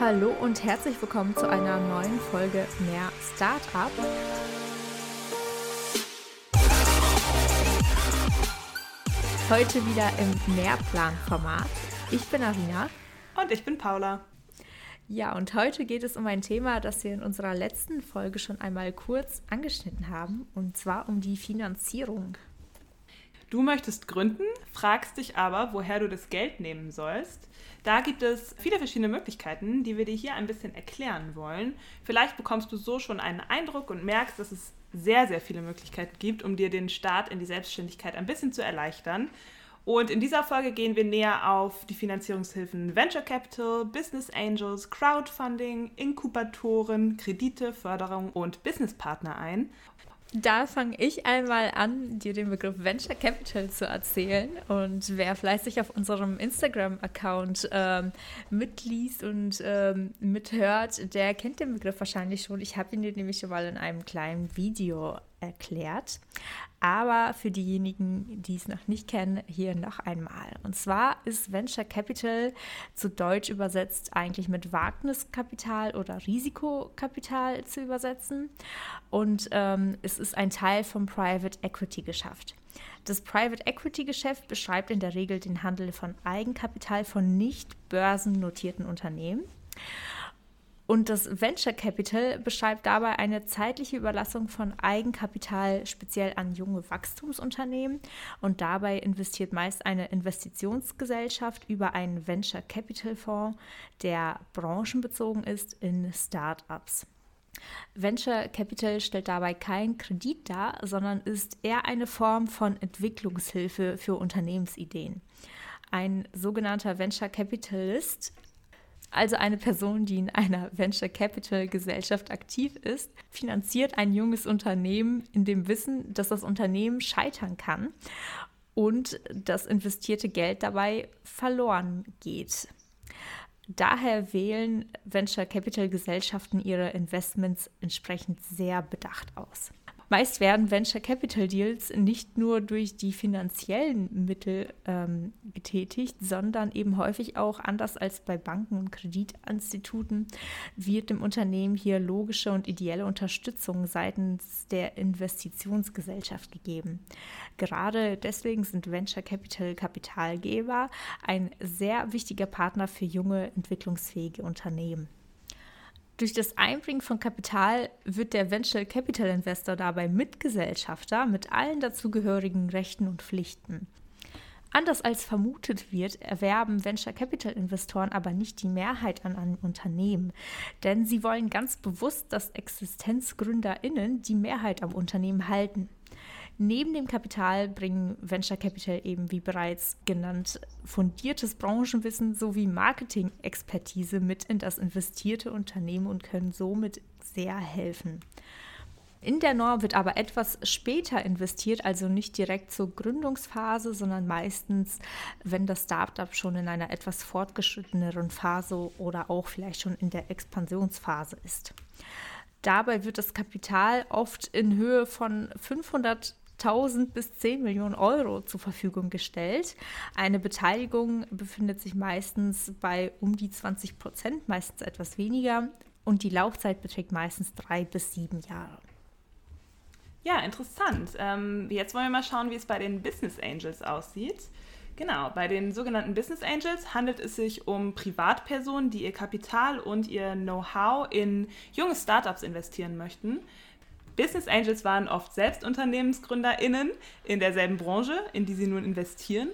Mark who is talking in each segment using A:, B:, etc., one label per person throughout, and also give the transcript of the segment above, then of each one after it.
A: Hallo und herzlich willkommen zu einer neuen Folge Mehr Startup. Heute wieder im Mehrplan-Format. Ich bin Arina.
B: Und ich bin Paula.
A: Ja, und heute geht es um ein Thema, das wir in unserer letzten Folge schon einmal kurz angeschnitten haben, und zwar um die Finanzierung.
B: Du möchtest gründen, fragst dich aber, woher du das Geld nehmen sollst. Da gibt es viele verschiedene Möglichkeiten, die wir dir hier ein bisschen erklären wollen. Vielleicht bekommst du so schon einen Eindruck und merkst, dass es sehr, sehr viele Möglichkeiten gibt, um dir den Start in die Selbstständigkeit ein bisschen zu erleichtern. Und in dieser Folge gehen wir näher auf die Finanzierungshilfen Venture Capital, Business Angels, Crowdfunding, Inkubatoren, Kredite, Förderung und Businesspartner ein.
A: Da fange ich einmal an, dir den Begriff Venture Capital zu erzählen. Und wer fleißig auf unserem Instagram-Account ähm, mitliest und ähm, mithört, der kennt den Begriff wahrscheinlich schon. Ich habe ihn dir nämlich schon mal in einem kleinen Video erklärt. Aber für diejenigen, die es noch nicht kennen, hier noch einmal. Und zwar ist Venture Capital zu Deutsch übersetzt eigentlich mit Wagniskapital oder Risikokapital zu übersetzen. Und ähm, es ist ein Teil vom Private Equity Geschäft. Das Private Equity Geschäft beschreibt in der Regel den Handel von Eigenkapital von nicht börsennotierten Unternehmen. Und das Venture Capital beschreibt dabei eine zeitliche Überlassung von Eigenkapital speziell an junge Wachstumsunternehmen. Und dabei investiert meist eine Investitionsgesellschaft über einen Venture Capital Fonds, der branchenbezogen ist, in Startups. Venture Capital stellt dabei keinen Kredit dar, sondern ist eher eine Form von Entwicklungshilfe für Unternehmensideen. Ein sogenannter Venture Capitalist also eine Person, die in einer Venture Capital Gesellschaft aktiv ist, finanziert ein junges Unternehmen in dem Wissen, dass das Unternehmen scheitern kann und das investierte Geld dabei verloren geht. Daher wählen Venture Capital Gesellschaften ihre Investments entsprechend sehr bedacht aus. Meist werden Venture Capital Deals nicht nur durch die finanziellen Mittel ähm, getätigt, sondern eben häufig auch anders als bei Banken und Kreditinstituten wird dem Unternehmen hier logische und ideelle Unterstützung seitens der Investitionsgesellschaft gegeben. Gerade deswegen sind Venture Capital Kapitalgeber ein sehr wichtiger Partner für junge, entwicklungsfähige Unternehmen. Durch das Einbringen von Kapital wird der Venture Capital Investor dabei Mitgesellschafter mit allen dazugehörigen Rechten und Pflichten. Anders als vermutet wird, erwerben Venture Capital Investoren aber nicht die Mehrheit an einem Unternehmen, denn sie wollen ganz bewusst, dass ExistenzgründerInnen die Mehrheit am Unternehmen halten. Neben dem Kapital bringen Venture Capital eben, wie bereits genannt, fundiertes Branchenwissen sowie Marketing-Expertise mit in das investierte Unternehmen und können somit sehr helfen. In der Norm wird aber etwas später investiert, also nicht direkt zur Gründungsphase, sondern meistens, wenn das Startup schon in einer etwas fortgeschritteneren Phase oder auch vielleicht schon in der Expansionsphase ist. Dabei wird das Kapital oft in Höhe von 500 1000 bis 10 Millionen Euro zur Verfügung gestellt. Eine Beteiligung befindet sich meistens bei um die 20 Prozent, meistens etwas weniger. Und die Laufzeit beträgt meistens drei bis sieben Jahre.
B: Ja, interessant. Ähm, jetzt wollen wir mal schauen, wie es bei den Business Angels aussieht. Genau, bei den sogenannten Business Angels handelt es sich um Privatpersonen, die ihr Kapital und ihr Know-how in junge Startups investieren möchten. Business Angels waren oft selbst UnternehmensgründerInnen in derselben Branche, in die sie nun investieren.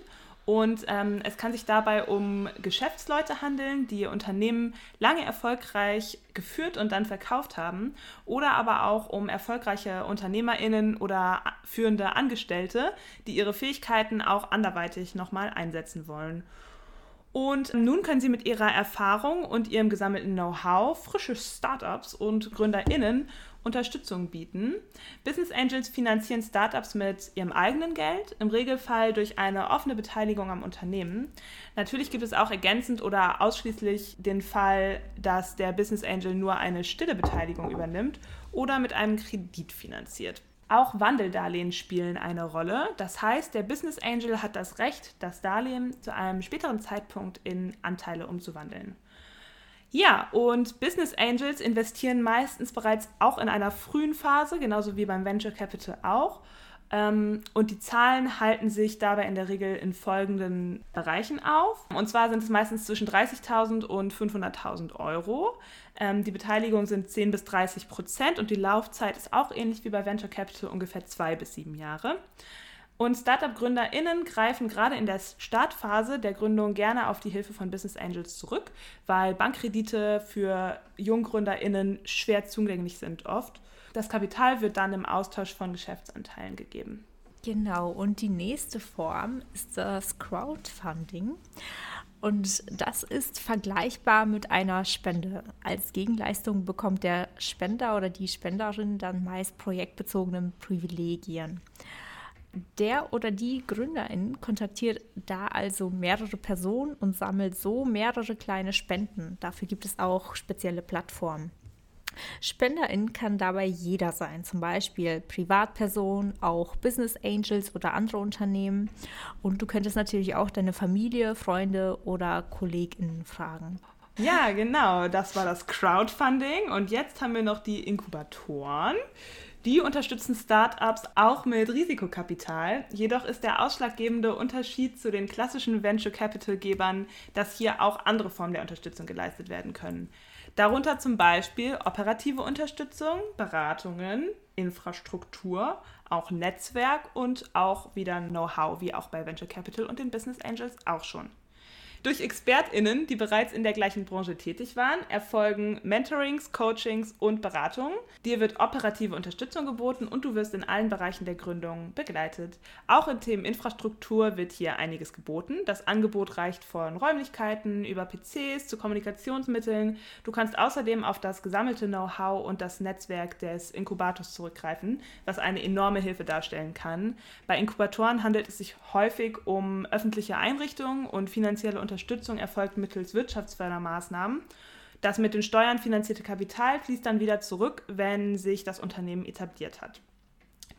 B: Und ähm, es kann sich dabei um Geschäftsleute handeln, die ihr Unternehmen lange erfolgreich geführt und dann verkauft haben. Oder aber auch um erfolgreiche UnternehmerInnen oder führende Angestellte, die ihre Fähigkeiten auch anderweitig nochmal einsetzen wollen. Und nun können Sie mit Ihrer Erfahrung und Ihrem gesammelten Know-how frische Startups und GründerInnen Unterstützung bieten. Business Angels finanzieren Startups mit ihrem eigenen Geld, im Regelfall durch eine offene Beteiligung am Unternehmen. Natürlich gibt es auch ergänzend oder ausschließlich den Fall, dass der Business Angel nur eine stille Beteiligung übernimmt oder mit einem Kredit finanziert. Auch Wandeldarlehen spielen eine Rolle. Das heißt, der Business Angel hat das Recht, das Darlehen zu einem späteren Zeitpunkt in Anteile umzuwandeln. Ja, und Business Angels investieren meistens bereits auch in einer frühen Phase, genauso wie beim Venture Capital auch. Ähm, und die Zahlen halten sich dabei in der Regel in folgenden Bereichen auf. Und zwar sind es meistens zwischen 30.000 und 500.000 Euro. Ähm, die Beteiligung sind 10 bis 30 Prozent und die Laufzeit ist auch ähnlich wie bei Venture Capital ungefähr zwei bis sieben Jahre. Und Startup-GründerInnen greifen gerade in der Startphase der Gründung gerne auf die Hilfe von Business Angels zurück, weil Bankkredite für JunggründerInnen schwer zugänglich sind oft. Das Kapital wird dann im Austausch von Geschäftsanteilen gegeben.
A: Genau, und die nächste Form ist das Crowdfunding. Und das ist vergleichbar mit einer Spende. Als Gegenleistung bekommt der Spender oder die Spenderin dann meist projektbezogene Privilegien. Der oder die Gründerin kontaktiert da also mehrere Personen und sammelt so mehrere kleine Spenden. Dafür gibt es auch spezielle Plattformen. Spenderin kann dabei jeder sein, zum Beispiel Privatpersonen, auch Business Angels oder andere Unternehmen. Und du könntest natürlich auch deine Familie, Freunde oder KollegInnen fragen.
B: Ja, genau, das war das Crowdfunding. Und jetzt haben wir noch die Inkubatoren. Die unterstützen Startups auch mit Risikokapital. Jedoch ist der ausschlaggebende Unterschied zu den klassischen Venture Capital Gebern, dass hier auch andere Formen der Unterstützung geleistet werden können. Darunter zum Beispiel operative Unterstützung, Beratungen, Infrastruktur, auch Netzwerk und auch wieder Know-how, wie auch bei Venture Capital und den Business Angels auch schon. Durch ExpertInnen, die bereits in der gleichen Branche tätig waren, erfolgen Mentorings, Coachings und Beratungen. Dir wird operative Unterstützung geboten und du wirst in allen Bereichen der Gründung begleitet. Auch in Themen Infrastruktur wird hier einiges geboten. Das Angebot reicht von Räumlichkeiten über PCs zu Kommunikationsmitteln. Du kannst außerdem auf das gesammelte Know-how und das Netzwerk des Inkubators zurückgreifen, was eine enorme Hilfe darstellen kann. Bei Inkubatoren handelt es sich häufig um öffentliche Einrichtungen und finanzielle Unterstützung Unterstützung erfolgt mittels Wirtschaftsfördermaßnahmen. Das mit den Steuern finanzierte Kapital fließt dann wieder zurück, wenn sich das Unternehmen etabliert hat.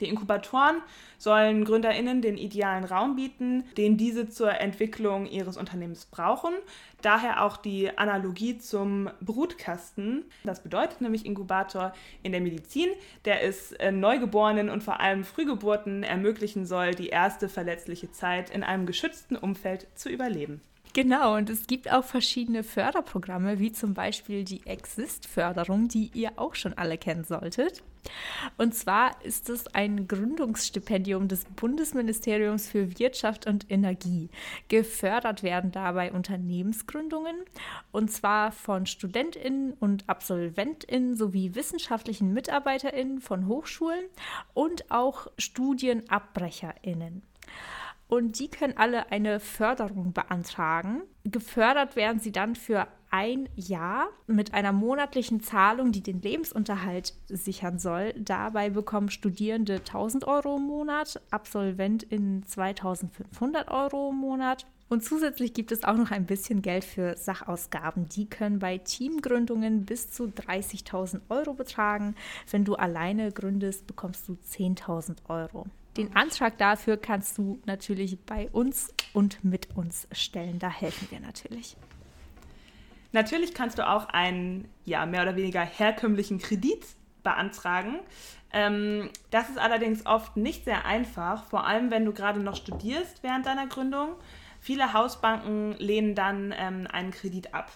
B: Die Inkubatoren sollen GründerInnen den idealen Raum bieten, den diese zur Entwicklung ihres Unternehmens brauchen. Daher auch die Analogie zum Brutkasten. Das bedeutet nämlich Inkubator in der Medizin, der es äh, Neugeborenen und vor allem Frühgeburten ermöglichen soll, die erste verletzliche Zeit in einem geschützten Umfeld zu überleben.
A: Genau, und es gibt auch verschiedene Förderprogramme, wie zum Beispiel die Exist-Förderung, die ihr auch schon alle kennen solltet. Und zwar ist es ein Gründungsstipendium des Bundesministeriums für Wirtschaft und Energie. Gefördert werden dabei Unternehmensgründungen und zwar von Studentinnen und Absolventinnen sowie wissenschaftlichen Mitarbeiterinnen von Hochschulen und auch Studienabbrecherinnen und die können alle eine Förderung beantragen. Gefördert werden sie dann für ein Jahr mit einer monatlichen Zahlung, die den Lebensunterhalt sichern soll. Dabei bekommen Studierende 1000 Euro im Monat, AbsolventInnen 2500 Euro im Monat. Und zusätzlich gibt es auch noch ein bisschen Geld für Sachausgaben. Die können bei Teamgründungen bis zu 30.000 Euro betragen. Wenn du alleine gründest, bekommst du 10.000 Euro. Den Antrag dafür kannst du natürlich bei uns und mit uns stellen. Da helfen wir natürlich.
B: Natürlich kannst du auch einen ja, mehr oder weniger herkömmlichen Kredit beantragen. Ähm, das ist allerdings oft nicht sehr einfach, vor allem wenn du gerade noch studierst während deiner Gründung. Viele Hausbanken lehnen dann ähm, einen Kredit ab.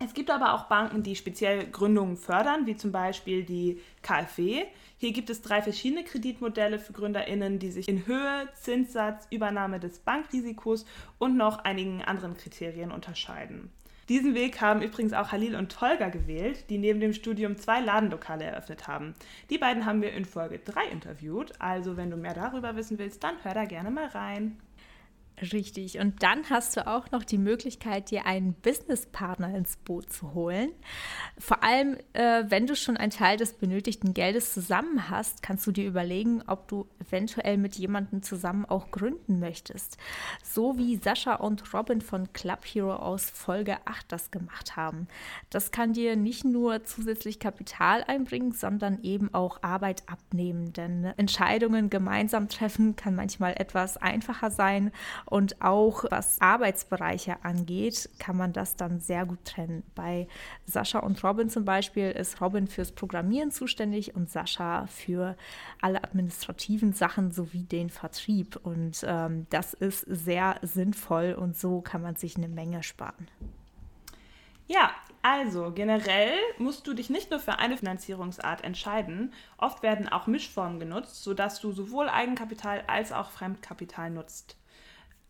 B: Es gibt aber auch Banken, die speziell Gründungen fördern, wie zum Beispiel die KfW. Hier gibt es drei verschiedene Kreditmodelle für GründerInnen, die sich in Höhe, Zinssatz, Übernahme des Bankrisikos und noch einigen anderen Kriterien unterscheiden. Diesen Weg haben übrigens auch Halil und Tolga gewählt, die neben dem Studium zwei Ladenlokale eröffnet haben. Die beiden haben wir in Folge 3 interviewt, also wenn du mehr darüber wissen willst, dann hör da gerne mal rein.
A: Richtig. Und dann hast du auch noch die Möglichkeit, dir einen Businesspartner ins Boot zu holen. Vor allem, äh, wenn du schon einen Teil des benötigten Geldes zusammen hast, kannst du dir überlegen, ob du eventuell mit jemandem zusammen auch gründen möchtest. So wie Sascha und Robin von Club Hero aus Folge 8 das gemacht haben. Das kann dir nicht nur zusätzlich Kapital einbringen, sondern eben auch Arbeit abnehmen. Denn Entscheidungen gemeinsam treffen kann manchmal etwas einfacher sein und auch was Arbeitsbereiche angeht, kann man das dann sehr gut trennen. Bei Sascha und Robin zum Beispiel ist Robin fürs Programmieren zuständig und Sascha für alle administrativen Sachen sowie den Vertrieb. Und ähm, das ist sehr sinnvoll und so kann man sich eine Menge sparen.
B: Ja, also generell musst du dich nicht nur für eine Finanzierungsart entscheiden. Oft werden auch Mischformen genutzt, sodass du sowohl Eigenkapital als auch Fremdkapital nutzt.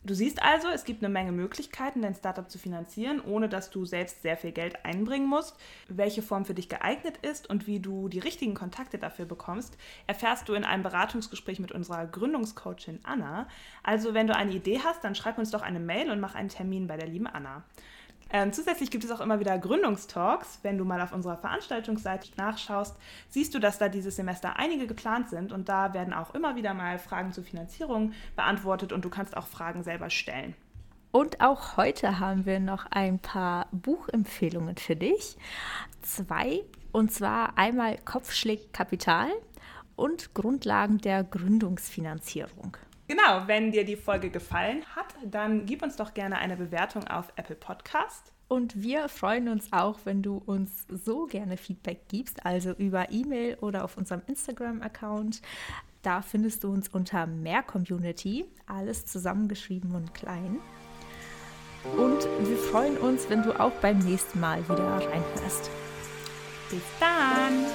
B: Du siehst also, es gibt eine Menge Möglichkeiten, dein Startup zu finanzieren, ohne dass du selbst sehr viel Geld einbringen musst. Welche Form für dich geeignet ist und wie du die richtigen Kontakte dafür bekommst, erfährst du in einem Beratungsgespräch mit unserer Gründungscoachin Anna. Also wenn du eine Idee hast, dann schreib uns doch eine Mail und mach einen Termin bei der lieben Anna. Ähm, zusätzlich gibt es auch immer wieder Gründungstalks. Wenn du mal auf unserer Veranstaltungsseite nachschaust, siehst du, dass da dieses Semester einige geplant sind und da werden auch immer wieder mal Fragen zur Finanzierung beantwortet und du kannst auch Fragen selber stellen.
A: Und auch heute haben wir noch ein paar Buchempfehlungen für dich. Zwei, und zwar einmal Kopfschläg Kapital und Grundlagen der Gründungsfinanzierung.
B: Genau, wenn dir die Folge gefallen hat, dann gib uns doch gerne eine Bewertung auf Apple Podcast.
A: Und wir freuen uns auch, wenn du uns so gerne Feedback gibst, also über E-Mail oder auf unserem Instagram-Account. Da findest du uns unter Mehr Community, alles zusammengeschrieben und klein. Und wir freuen uns, wenn du auch beim nächsten Mal wieder reinhörst.
B: Bis dann.